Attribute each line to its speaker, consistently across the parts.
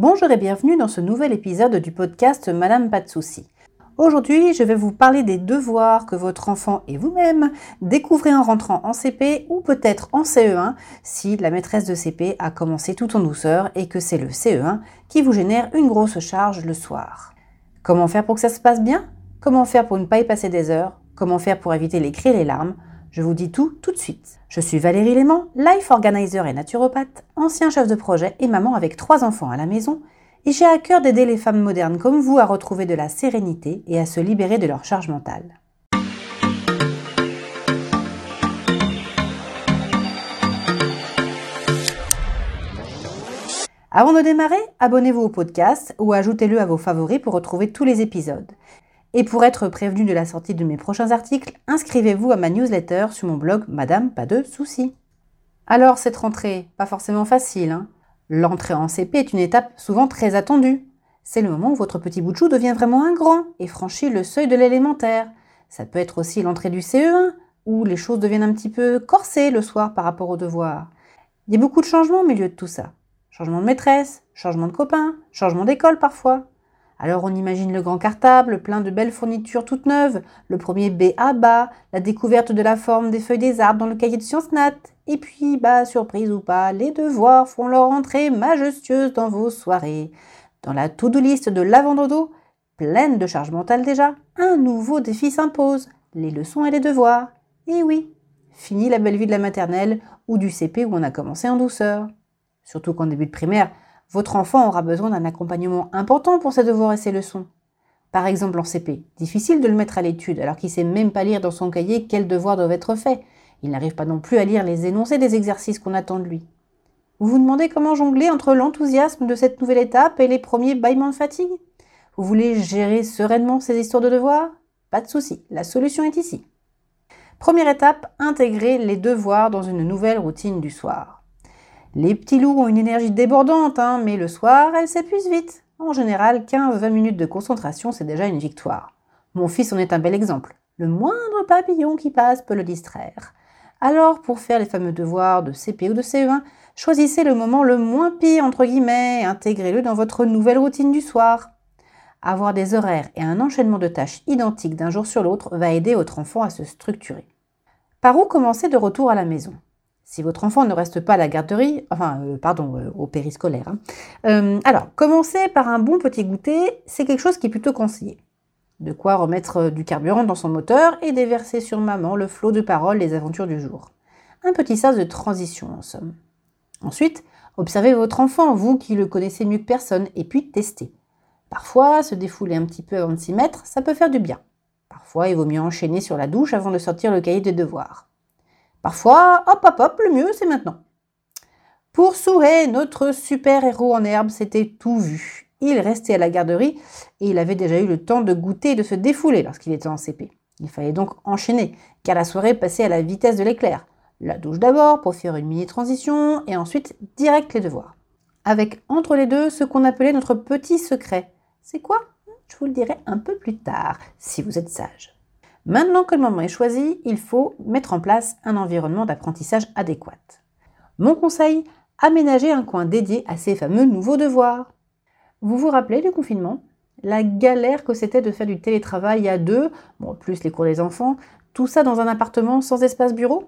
Speaker 1: Bonjour et bienvenue dans ce nouvel épisode du podcast Madame Pas de soucis. Aujourd'hui, je vais vous parler des devoirs que votre enfant et vous-même découvrez en rentrant en CP ou peut-être en CE1 si la maîtresse de CP a commencé tout en douceur et que c'est le CE1 qui vous génère une grosse charge le soir. Comment faire pour que ça se passe bien? Comment faire pour ne pas y passer des heures? Comment faire pour éviter les cris et les larmes? Je vous dis tout tout de suite. Je suis Valérie Léman, life organizer et naturopathe, ancien chef de projet et maman avec trois enfants à la maison, et j'ai à cœur d'aider les femmes modernes comme vous à retrouver de la sérénité et à se libérer de leur charge mentale. Avant de démarrer, abonnez-vous au podcast ou ajoutez-le à vos favoris pour retrouver tous les épisodes. Et pour être prévenu de la sortie de mes prochains articles, inscrivez-vous à ma newsletter sur mon blog Madame Pas de Soucis. Alors, cette rentrée, pas forcément facile. Hein. L'entrée en CP est une étape souvent très attendue. C'est le moment où votre petit bout de chou devient vraiment un grand et franchit le seuil de l'élémentaire. Ça peut être aussi l'entrée du CE1, où les choses deviennent un petit peu corsées le soir par rapport aux devoirs. Il y a beaucoup de changements au milieu de tout ça. Changement de maîtresse, changement de copain, changement d'école parfois. Alors on imagine le grand cartable, plein de belles fournitures toutes neuves, le premier B à bas, la découverte de la forme des feuilles des arbres dans le cahier de sciences nat, et puis, bah, surprise ou pas, les devoirs font leur entrée majestueuse dans vos soirées. Dans la to-do list de l'avant-dodo, pleine de charge mentale déjà, un nouveau défi s'impose, les leçons et les devoirs. Et oui, fini la belle vie de la maternelle ou du CP où on a commencé en douceur. Surtout qu'en début de primaire, votre enfant aura besoin d'un accompagnement important pour ses devoirs et ses leçons. Par exemple en CP, difficile de le mettre à l'étude alors qu'il ne sait même pas lire dans son cahier quels devoirs doivent être faits. Il n'arrive pas non plus à lire les énoncés des exercices qu'on attend de lui. Vous vous demandez comment jongler entre l'enthousiasme de cette nouvelle étape et les premiers bâillements de fatigue? Vous voulez gérer sereinement ces histoires de devoirs? Pas de souci, la solution est ici. Première étape, intégrer les devoirs dans une nouvelle routine du soir. Les petits loups ont une énergie débordante, hein, mais le soir, elles s'épuisent vite. En général, 15-20 minutes de concentration, c'est déjà une victoire. Mon fils en est un bel exemple. Le moindre papillon qui passe peut le distraire. Alors, pour faire les fameux devoirs de CP ou de CE1, choisissez le moment le moins pire, entre guillemets, et intégrez-le dans votre nouvelle routine du soir. Avoir des horaires et un enchaînement de tâches identiques d'un jour sur l'autre va aider votre enfant à se structurer. Par où commencer de retour à la maison? Si votre enfant ne reste pas à la garderie, enfin, euh, pardon, euh, au périscolaire. Hein. Euh, alors, commencer par un bon petit goûter, c'est quelque chose qui est plutôt conseillé. De quoi remettre du carburant dans son moteur et déverser sur maman le flot de paroles des aventures du jour. Un petit sas de transition, en somme. Ensuite, observez votre enfant, vous qui le connaissez mieux que personne, et puis testez. Parfois, se défouler un petit peu avant de s'y mettre, ça peut faire du bien. Parfois, il vaut mieux enchaîner sur la douche avant de sortir le cahier des devoirs. Parfois, hop hop hop, le mieux c'est maintenant. Pour Souhait, notre super-héros en herbe, c'était tout vu. Il restait à la garderie et il avait déjà eu le temps de goûter et de se défouler lorsqu'il était en CP. Il fallait donc enchaîner, car la soirée passait à la vitesse de l'éclair. La douche d'abord pour faire une mini-transition et ensuite direct les devoirs. Avec entre les deux ce qu'on appelait notre petit secret. C'est quoi? Je vous le dirai un peu plus tard, si vous êtes sage. Maintenant que le moment est choisi, il faut mettre en place un environnement d'apprentissage adéquat. Mon conseil, aménager un coin dédié à ces fameux nouveaux devoirs. Vous vous rappelez du confinement? La galère que c'était de faire du télétravail à deux, bon, plus les cours des enfants, tout ça dans un appartement sans espace bureau?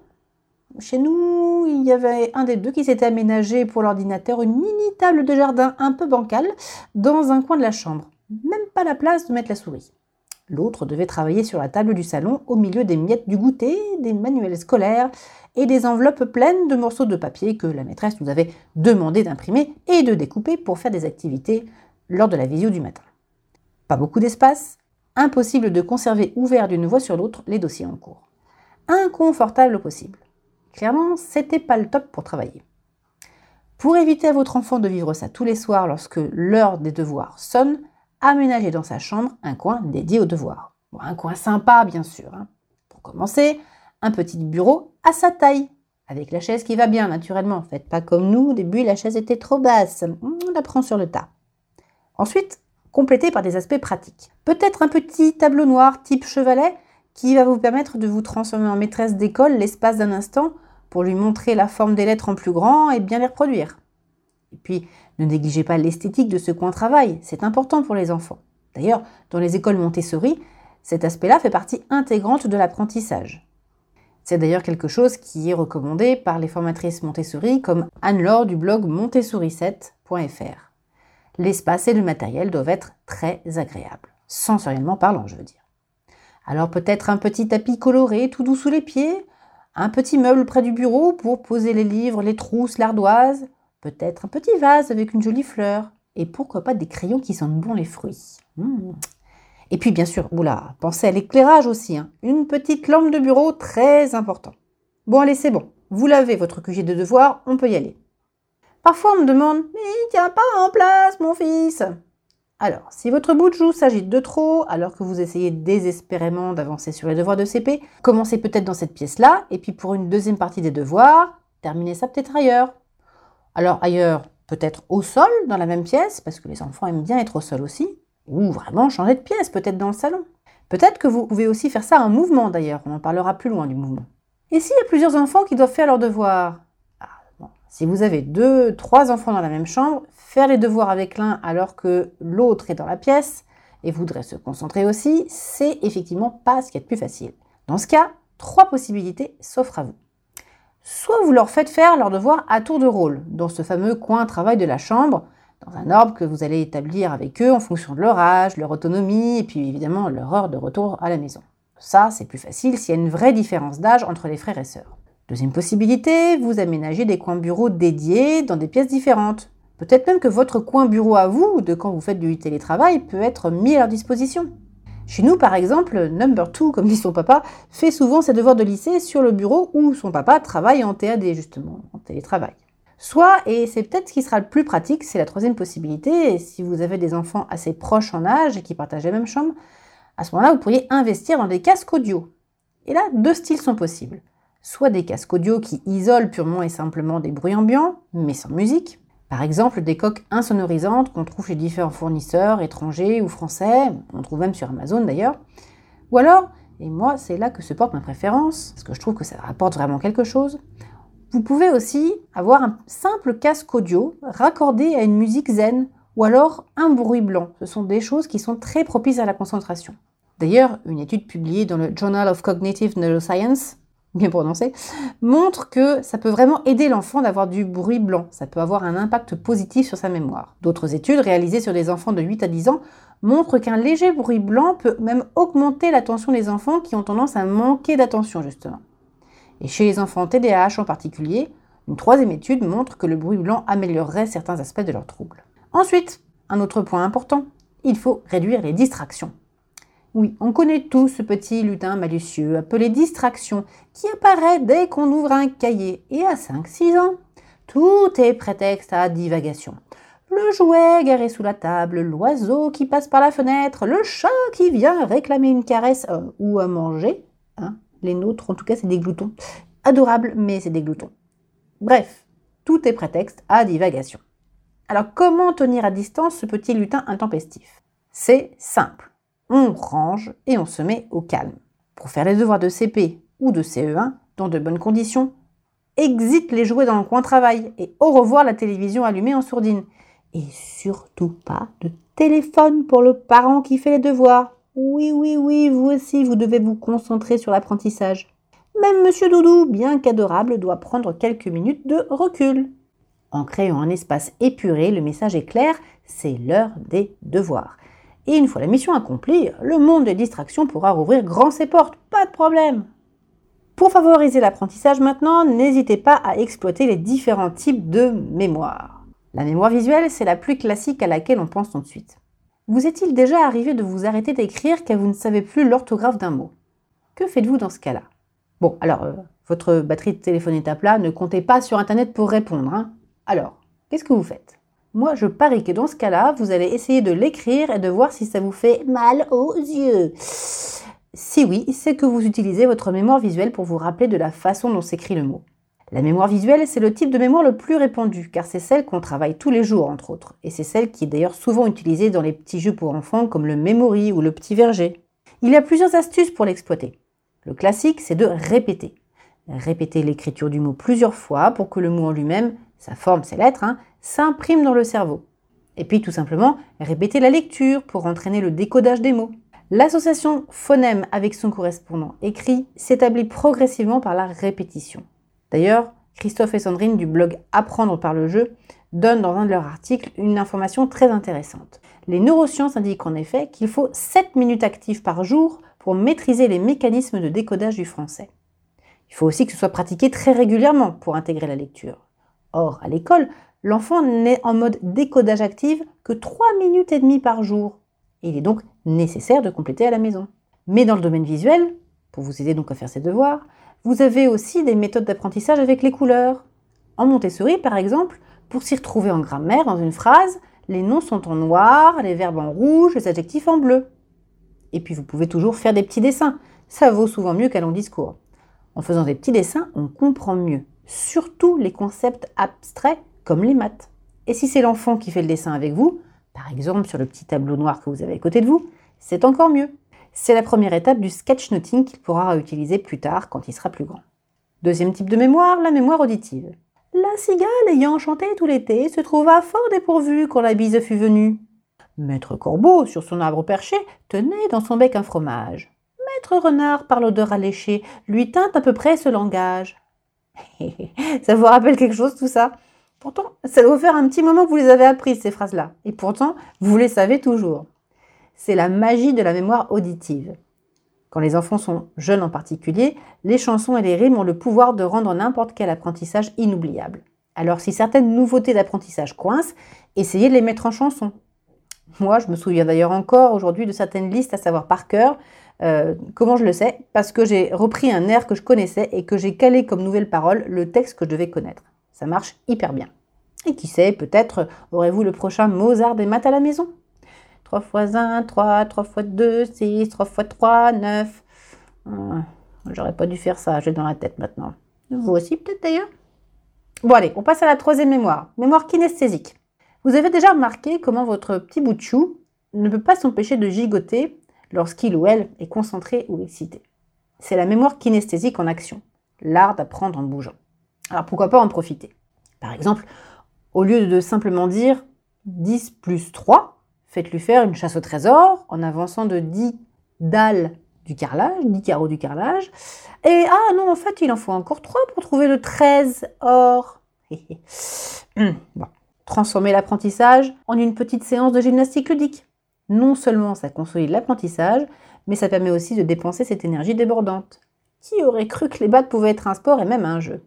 Speaker 1: Chez nous, il y avait un des deux qui s'était aménagé pour l'ordinateur une mini table de jardin un peu bancale dans un coin de la chambre. Même pas la place de mettre la souris. L'autre devait travailler sur la table du salon au milieu des miettes du goûter, des manuels scolaires et des enveloppes pleines de morceaux de papier que la maîtresse nous avait demandé d'imprimer et de découper pour faire des activités lors de la visio du matin. Pas beaucoup d'espace, impossible de conserver ouvert d'une voie sur l'autre les dossiers en cours. Inconfortable possible. Clairement, c'était pas le top pour travailler. Pour éviter à votre enfant de vivre ça tous les soirs lorsque l'heure des devoirs sonne, aménager dans sa chambre un coin dédié aux devoirs. un coin sympa, bien sûr. Hein. Pour commencer, un petit bureau à sa taille, avec la chaise qui va bien, naturellement. Faites pas comme nous, au début, la chaise était trop basse. On la prend sur le tas. Ensuite, complété par des aspects pratiques. Peut-être un petit tableau noir type chevalet qui va vous permettre de vous transformer en maîtresse d'école l'espace d'un instant pour lui montrer la forme des lettres en plus grand et bien les reproduire. Et puis, ne négligez pas l'esthétique de ce coin travail, c'est important pour les enfants. D'ailleurs, dans les écoles Montessori, cet aspect-là fait partie intégrante de l'apprentissage. C'est d'ailleurs quelque chose qui est recommandé par les formatrices Montessori comme Anne-Laure du blog montessori7.fr. L'espace et le matériel doivent être très agréables, sensoriellement parlant, je veux dire. Alors peut-être un petit tapis coloré tout doux sous les pieds, un petit meuble près du bureau pour poser les livres, les trousses, l'ardoise, peut-être un petit vase avec une jolie fleur, et pourquoi pas des crayons qui sentent bon les fruits. Mmh. Et puis bien sûr, oula, pensez à l'éclairage aussi, hein. une petite lampe de bureau très important. Bon allez, c'est bon, vous lavez votre QG de devoir, on peut y aller. Parfois on me demande Mais il tient pas en place, mon fils Alors, si votre bout de joue s'agite de trop, alors que vous essayez désespérément d'avancer sur les devoirs de CP, commencez peut-être dans cette pièce-là, et puis pour une deuxième partie des devoirs, terminez ça peut-être ailleurs. Alors ailleurs, peut-être au sol, dans la même pièce, parce que les enfants aiment bien être au sol aussi, ou vraiment changer de pièce, peut-être dans le salon. Peut-être que vous pouvez aussi faire ça en mouvement d'ailleurs, on en parlera plus loin du mouvement. Et s'il y a plusieurs enfants qui doivent faire leurs devoirs? Ah, Si vous avez deux, trois enfants dans la même chambre, faire les devoirs avec l'un alors que l'autre est dans la pièce et voudrait se concentrer aussi, c'est effectivement pas ce qui est le plus facile. Dans ce cas, trois possibilités s'offrent à vous. Soit vous leur faites faire leurs devoirs à tour de rôle, dans ce fameux coin travail de la chambre, dans un ordre que vous allez établir avec eux en fonction de leur âge, leur autonomie et puis évidemment leur heure de retour à la maison. Ça, c'est plus facile s'il y a une vraie différence d'âge entre les frères et sœurs. Deuxième possibilité, vous aménagez des coins bureaux dédiés dans des pièces différentes. Peut-être même que votre coin bureau à vous, de quand vous faites du télétravail, peut être mis à leur disposition. Chez nous, par exemple, number 2, comme dit son papa, fait souvent ses devoirs de lycée sur le bureau où son papa travaille en TAD, justement, en télétravail. Soit, et c'est peut-être ce qui sera le plus pratique, c'est la troisième possibilité, si vous avez des enfants assez proches en âge et qui partagent la même chambre, à ce moment-là, vous pourriez investir dans des casques audio. Et là, deux styles sont possibles. Soit des casques audio qui isolent purement et simplement des bruits ambiants, mais sans musique. Par exemple, des coques insonorisantes qu'on trouve chez différents fournisseurs étrangers ou français, on trouve même sur Amazon d'ailleurs. Ou alors, et moi c'est là que se porte ma préférence, parce que je trouve que ça rapporte vraiment quelque chose, vous pouvez aussi avoir un simple casque audio raccordé à une musique zen ou alors un bruit blanc. Ce sont des choses qui sont très propices à la concentration. D'ailleurs, une étude publiée dans le Journal of Cognitive Neuroscience, bien prononcé, montre que ça peut vraiment aider l'enfant d'avoir du bruit blanc. Ça peut avoir un impact positif sur sa mémoire. D'autres études réalisées sur des enfants de 8 à 10 ans montrent qu'un léger bruit blanc peut même augmenter l'attention des enfants qui ont tendance à manquer d'attention justement. Et chez les enfants TDAH en particulier, une troisième étude montre que le bruit blanc améliorerait certains aspects de leurs troubles. Ensuite, un autre point important, il faut réduire les distractions. Oui, on connaît tous ce petit lutin malicieux appelé distraction qui apparaît dès qu'on ouvre un cahier et à 5-6 ans. Tout est prétexte à divagation. Le jouet garé sous la table, l'oiseau qui passe par la fenêtre, le chat qui vient réclamer une caresse euh, ou à manger. Hein les nôtres, en tout cas, c'est des gloutons. Adorables, mais c'est des gloutons. Bref, tout est prétexte à divagation. Alors, comment tenir à distance ce petit lutin intempestif? C'est simple. On range et on se met au calme. Pour faire les devoirs de CP ou de CE1 dans de bonnes conditions, exit les jouets dans le coin travail et au revoir la télévision allumée en sourdine. Et surtout pas de téléphone pour le parent qui fait les devoirs. Oui, oui, oui, vous aussi, vous devez vous concentrer sur l'apprentissage. Même Monsieur Doudou, bien qu'adorable, doit prendre quelques minutes de recul. En créant un espace épuré, le message est clair, c'est l'heure des devoirs. Et une fois la mission accomplie, le monde des distractions pourra rouvrir grand ses portes, pas de problème. Pour favoriser l'apprentissage maintenant, n'hésitez pas à exploiter les différents types de mémoire. La mémoire visuelle, c'est la plus classique à laquelle on pense tout de suite. Vous est-il déjà arrivé de vous arrêter d'écrire car vous ne savez plus l'orthographe d'un mot? Que faites-vous dans ce cas-là? Bon, alors, euh, votre batterie de téléphone est à plat, ne comptez pas sur Internet pour répondre. Hein. alors, qu'est-ce que vous faites? Moi, je parie que dans ce cas-là, vous allez essayer de l'écrire et de voir si ça vous fait mal aux yeux. Si oui, c'est que vous utilisez votre mémoire visuelle pour vous rappeler de la façon dont s'écrit le mot. La mémoire visuelle, c'est le type de mémoire le plus répandu, car c'est celle qu'on travaille tous les jours, entre autres. Et c'est celle qui est d'ailleurs souvent utilisée dans les petits jeux pour enfants comme le Memory ou le Petit Verger. Il y a plusieurs astuces pour l'exploiter. Le classique, c'est de répéter. Répéter l'écriture du mot plusieurs fois pour que le mot en lui-même sa forme, ses lettres, hein, s'impriment dans le cerveau. Et puis tout simplement, répéter la lecture pour entraîner le décodage des mots. L'association phonème avec son correspondant écrit s'établit progressivement par la répétition. D'ailleurs, Christophe et Sandrine du blog Apprendre par le jeu donnent dans un de leurs articles une information très intéressante. Les neurosciences indiquent en effet qu'il faut 7 minutes actives par jour pour maîtriser les mécanismes de décodage du français. Il faut aussi que ce soit pratiqué très régulièrement pour intégrer la lecture. Or, à l'école, l'enfant n'est en mode décodage active que 3 minutes et demie par jour. Il est donc nécessaire de compléter à la maison. Mais dans le domaine visuel, pour vous aider donc à faire ses devoirs, vous avez aussi des méthodes d'apprentissage avec les couleurs. En Montessori, par exemple, pour s'y retrouver en grammaire dans une phrase, les noms sont en noir, les verbes en rouge, les adjectifs en bleu. Et puis vous pouvez toujours faire des petits dessins. Ça vaut souvent mieux qu'un long discours. En faisant des petits dessins, on comprend mieux, surtout les concepts abstraits comme les maths. Et si c'est l'enfant qui fait le dessin avec vous, par exemple sur le petit tableau noir que vous avez à côté de vous, c'est encore mieux. C'est la première étape du sketchnoting qu'il pourra utiliser plus tard quand il sera plus grand. Deuxième type de mémoire, la mémoire auditive. La cigale ayant chanté tout l'été se trouva fort dépourvue quand la bise fut venue. Maître Corbeau, sur son arbre perché, tenait dans son bec un fromage. Maître Renard, par l'odeur alléchée, lui tint à peu près ce langage. ça vous rappelle quelque chose tout ça? Pourtant, ça doit faire un petit moment que vous les avez apprises, ces phrases-là. Et pourtant, vous les savez toujours. C'est la magie de la mémoire auditive. Quand les enfants sont jeunes en particulier, les chansons et les rimes ont le pouvoir de rendre n'importe quel apprentissage inoubliable. Alors si certaines nouveautés d'apprentissage coincent, essayez de les mettre en chanson. Moi, je me souviens d'ailleurs encore aujourd'hui de certaines listes à savoir par cœur. Euh, comment je le sais? Parce que j'ai repris un air que je connaissais et que j'ai calé comme nouvelle parole le texte que je devais connaître. Ça marche hyper bien. Et qui sait, peut-être aurez-vous le prochain Mozart des maths à la maison? 3 fois 1, 3, 3 fois 2, 6, 3 fois 3, 9. J'aurais pas dû faire ça, j'ai dans la tête maintenant. Vous aussi peut-être d'ailleurs? Bon allez, on passe à la troisième mémoire, mémoire kinesthésique. Vous avez déjà remarqué comment votre petit bout de chou ne peut pas s'empêcher de gigoter lorsqu'il ou elle est concentré ou excité. C'est la mémoire kinesthésique en action, l'art d'apprendre en bougeant. Alors pourquoi pas en profiter? Par exemple, au lieu de simplement dire 10 plus 3, faites-lui faire une chasse au trésor en avançant de 10 dalles du carrelage, 10 carreaux du carrelage. Et ah non, en fait, il en faut encore 3 pour trouver le 13 or. Bon. Transformer l'apprentissage en une petite séance de gymnastique ludique. Non seulement ça consolide l'apprentissage, mais ça permet aussi de dépenser cette énergie débordante. Qui aurait cru que les battes pouvaient être un sport et même un jeu?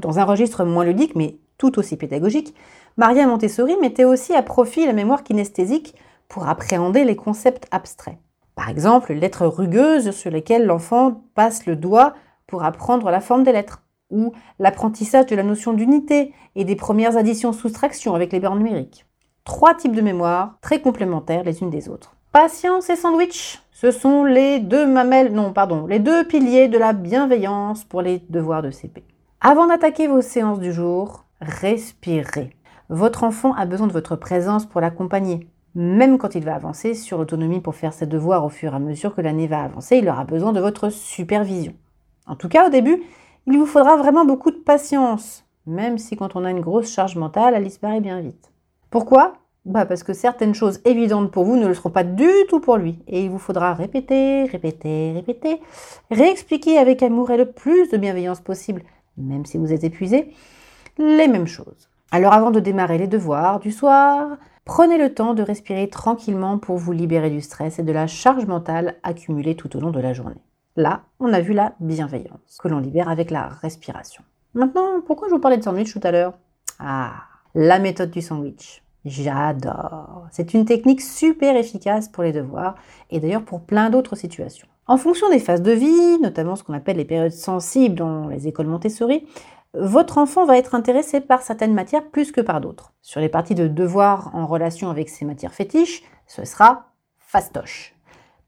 Speaker 1: Dans un registre moins ludique, mais tout aussi pédagogique, Maria Montessori mettait aussi à profit la mémoire kinesthésique pour appréhender les concepts abstraits. Par exemple, lettres rugueuses sur lesquelles l'enfant passe le doigt pour apprendre la forme des lettres, ou l'apprentissage de la notion d'unité et des premières additions-soustractions avec les bornes numériques. Trois types de mémoire très complémentaires les unes des autres. Patience et sandwich, ce sont les deux mamelles, non, pardon, les deux piliers de la bienveillance pour les devoirs de CP. Avant d'attaquer vos séances du jour, respirez. Votre enfant a besoin de votre présence pour l'accompagner. Même quand il va avancer sur l'autonomie pour faire ses devoirs au fur et à mesure que l'année va avancer, il aura besoin de votre supervision. En tout cas, au début, il vous faudra vraiment beaucoup de patience, même si quand on a une grosse charge mentale, elle disparaît bien vite. Pourquoi? Bah Parce que certaines choses évidentes pour vous ne le seront pas du tout pour lui. Et il vous faudra répéter, répéter, répéter, réexpliquer avec amour et le plus de bienveillance possible même si vous êtes épuisé, les mêmes choses. Alors avant de démarrer les devoirs du soir, prenez le temps de respirer tranquillement pour vous libérer du stress et de la charge mentale accumulée tout au long de la journée. Là, on a vu la bienveillance que l'on libère avec la respiration. Maintenant, pourquoi je vous parlais de sandwich tout à l'heure? Ah, la méthode du sandwich. J'adore. C'est une technique super efficace pour les devoirs et d'ailleurs pour plein d'autres situations. En fonction des phases de vie, notamment ce qu'on appelle les périodes sensibles dans les écoles Montessori, votre enfant va être intéressé par certaines matières plus que par d'autres. Sur les parties de devoirs en relation avec ces matières fétiches, ce sera fastoche.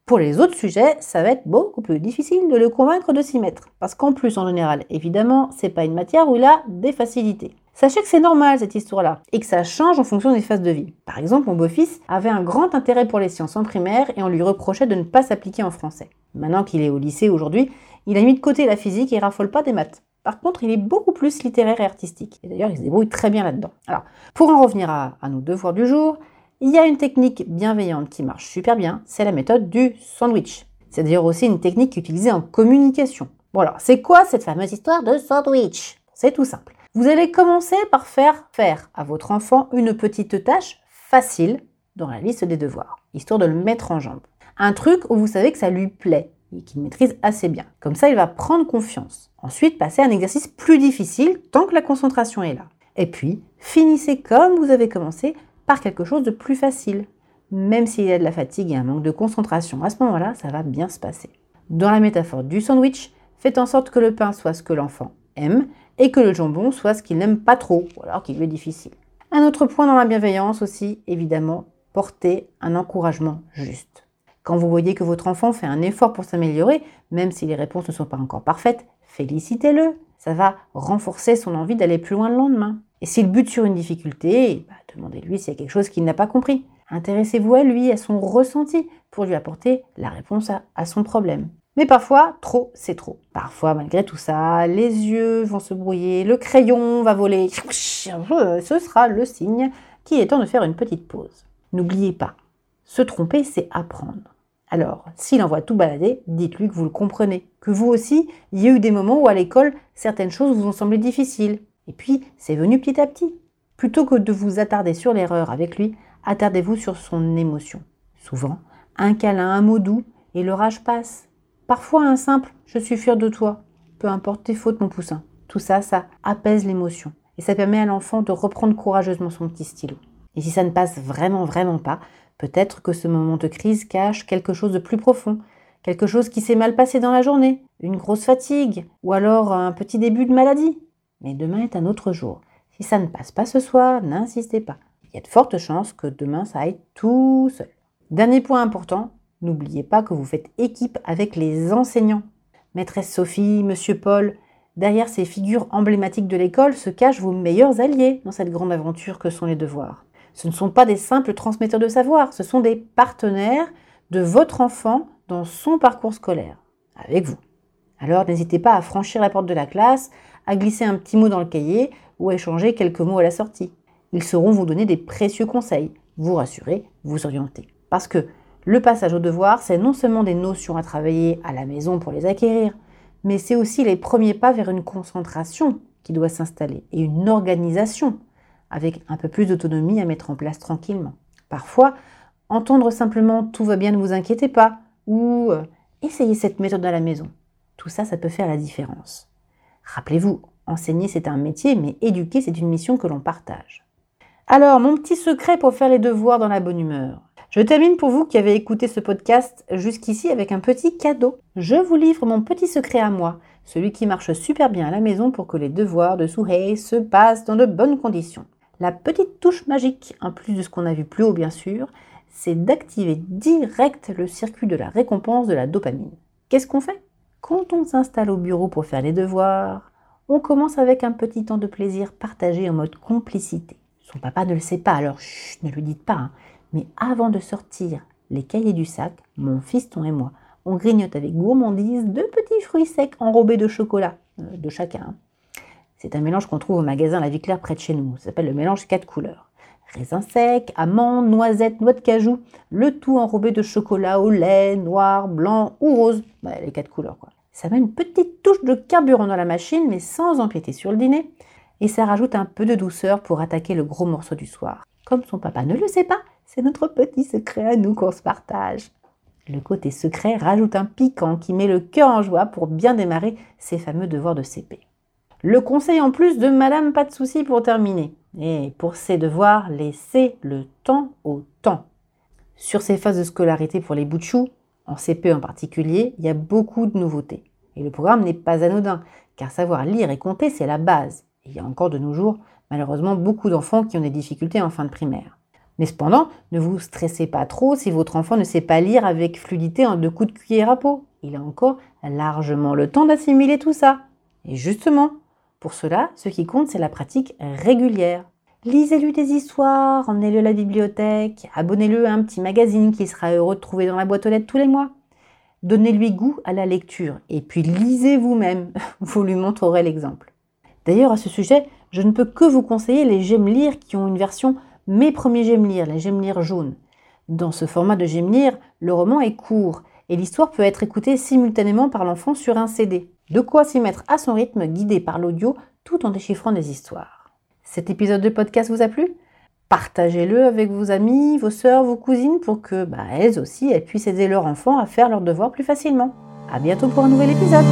Speaker 1: Pour les autres sujets, ça va être beaucoup plus difficile de le convaincre de s'y mettre. Parce qu'en plus, en général, évidemment, c'est pas une matière où il a des facilités. Sachez que c'est normal cette histoire-là et que ça change en fonction des phases de vie. Par exemple, mon beau-fils avait un grand intérêt pour les sciences en primaire et on lui reprochait de ne pas s'appliquer en français. Maintenant qu'il est au lycée aujourd'hui, il a mis de côté la physique et raffole pas des maths. Par contre, il est beaucoup plus littéraire et artistique. Et d'ailleurs, il se débrouille très bien là-dedans. Alors, pour en revenir à, à nos devoirs du jour, il y a une technique bienveillante qui marche super bien, c'est la méthode du sandwich. C'est d'ailleurs aussi une technique utilisée en communication. Bon alors, c'est quoi cette fameuse histoire de sandwich? C'est tout simple. Vous allez commencer par faire faire à votre enfant une petite tâche facile dans la liste des devoirs, histoire de le mettre en jambe. Un truc où vous savez que ça lui plaît et qu'il maîtrise assez bien. Comme ça, il va prendre confiance. Ensuite, passez à un exercice plus difficile tant que la concentration est là. Et puis, finissez comme vous avez commencé par quelque chose de plus facile. Même s'il y a de la fatigue et un manque de concentration, à ce moment-là, ça va bien se passer. Dans la métaphore du sandwich, faites en sorte que le pain soit ce que l'enfant aime et que le jambon soit ce qu'il n'aime pas trop, ou alors qu'il lui est difficile. Un autre point dans la bienveillance aussi, évidemment, porter un encouragement juste. Quand vous voyez que votre enfant fait un effort pour s'améliorer, même si les réponses ne sont pas encore parfaites, félicitez-le. Ça va renforcer son envie d'aller plus loin le lendemain. Et s'il bute sur une difficulté, bah, demandez-lui s'il y a quelque chose qu'il n'a pas compris. Intéressez-vous à lui, à son ressenti, pour lui apporter la réponse à, son problème. Mais parfois, trop, c'est trop. Parfois, malgré tout ça, les yeux vont se brouiller, le crayon va voler. Ce sera le signe qu'il est temps de faire une petite pause. N'oubliez pas, se tromper, c'est apprendre. Alors, s'il envoie tout balader, dites-lui que vous le comprenez, que vous aussi, il y a eu des moments où à l'école, certaines choses vous ont semblé difficiles. Et puis, c'est venu petit à petit. Plutôt que de vous attarder sur l'erreur avec lui, attardez-vous sur son émotion. Souvent, un câlin, un mot doux, et l'orage passe. Parfois un simple Je suis fier de toi. Peu importe tes fautes, mon poussin. Tout ça, ça apaise l'émotion. Et ça permet à l'enfant de reprendre courageusement son petit stylo. Et si ça ne passe vraiment, vraiment pas, peut-être que ce moment de crise cache quelque chose de plus profond, quelque chose qui s'est mal passé dans la journée, une grosse fatigue, ou alors un petit début de maladie. Mais demain est un autre jour. Si ça ne passe pas ce soir, n'insistez pas il y a de fortes chances que demain ça aille tout seul. Dernier point important, n'oubliez pas que vous faites équipe avec les enseignants. Maîtresse Sophie, Monsieur Paul, derrière ces figures emblématiques de l'école se cachent vos meilleurs alliés dans cette grande aventure que sont les devoirs. Ce ne sont pas des simples transmetteurs de savoir, ce sont des partenaires de votre enfant dans son parcours scolaire, avec vous. Alors n'hésitez pas à franchir la porte de la classe, à glisser un petit mot dans le cahier ou à échanger quelques mots à la sortie. Ils sauront vous donner des précieux conseils, vous rassurer, vous orienter. Parce que le passage au devoir, c'est non seulement des notions à travailler à la maison pour les acquérir, mais c'est aussi les premiers pas vers une concentration qui doit s'installer et une organisation avec un peu plus d'autonomie à mettre en place tranquillement. Parfois, entendre simplement tout va bien, ne vous inquiétez pas ou euh, essayez cette méthode à la maison. Tout ça, ça peut faire la différence. Rappelez-vous, enseigner c'est un métier, mais éduquer c'est une mission que l'on partage. Alors, mon petit secret pour faire les devoirs dans la bonne humeur. Je termine pour vous qui avez écouté ce podcast jusqu'ici avec un petit cadeau. Je vous livre mon petit secret à moi, celui qui marche super bien à la maison pour que les devoirs de Suhei se passent dans de bonnes conditions. La petite touche magique, en plus de ce qu'on a vu plus haut bien sûr, c'est d'activer direct le circuit de la récompense de la dopamine. Qu'est-ce qu'on fait? Quand on s'installe au bureau pour faire les devoirs, on commence avec un petit temps de plaisir partagé en mode complicité. Son papa ne le sait pas, alors chut, ne lui dites pas. Hein. Mais avant de sortir les cahiers du sac, mon fiston et moi, on grignote avec gourmandise deux petits fruits secs enrobés de chocolat, euh, de chacun. Hein. C'est un mélange qu'on trouve au magasin La Vie Claire près de chez nous. Ça s'appelle le mélange quatre couleurs. Raisins secs, amandes, noisettes, noix de cajou, le tout enrobé de chocolat au lait, noir, blanc ou rose. Bah, les quatre couleurs quoi. Ça met une petite touche de carburant dans la machine, mais sans empiéter sur le dîner et ça rajoute un peu de douceur pour attaquer le gros morceau du soir. Comme son papa ne le sait pas, c'est notre petit secret à nous qu'on se partage. Le côté secret rajoute un piquant qui met le cœur en joie pour bien démarrer ces fameux devoirs de CP. Le conseil en plus de Madame Pas de soucis pour terminer. Et pour ces devoirs, laissez le temps au temps. Sur ces phases de scolarité pour les chou, en CP en particulier, il y a beaucoup de nouveautés. Et le programme n'est pas anodin, car savoir lire et compter, c'est la base il y a encore de nos jours, malheureusement, beaucoup d'enfants qui ont des difficultés en fin de primaire. Mais cependant, ne vous stressez pas trop si votre enfant ne sait pas lire avec fluidité en deux coups de cuillère à peau. Il a encore largement le temps d'assimiler tout ça. Et justement, pour cela, ce qui compte, c'est la pratique régulière. Lisez-lui des histoires, emmenez-le à la bibliothèque, abonnez-le à un petit magazine qu'il sera heureux de trouver dans la boîte aux lettres tous les mois. Donnez-lui goût à la lecture et puis lisez vous-même. Vous lui montrerez l'exemple. D'ailleurs, à ce sujet, je ne peux que vous conseiller les J'aime lire qui ont une version Mes premiers lire, les lire jaunes. Dans ce format de lire, le roman est court et l'histoire peut être écoutée simultanément par l'enfant sur un CD. De quoi s'y mettre à son rythme, guidé par l'audio, tout en déchiffrant des histoires. Cet épisode de podcast vous a plu? Partagez-le avec vos amis, vos sœurs, vos cousines pour que bah, elles aussi elles puissent aider leur enfant à faire leurs devoirs plus facilement. À bientôt pour un nouvel épisode.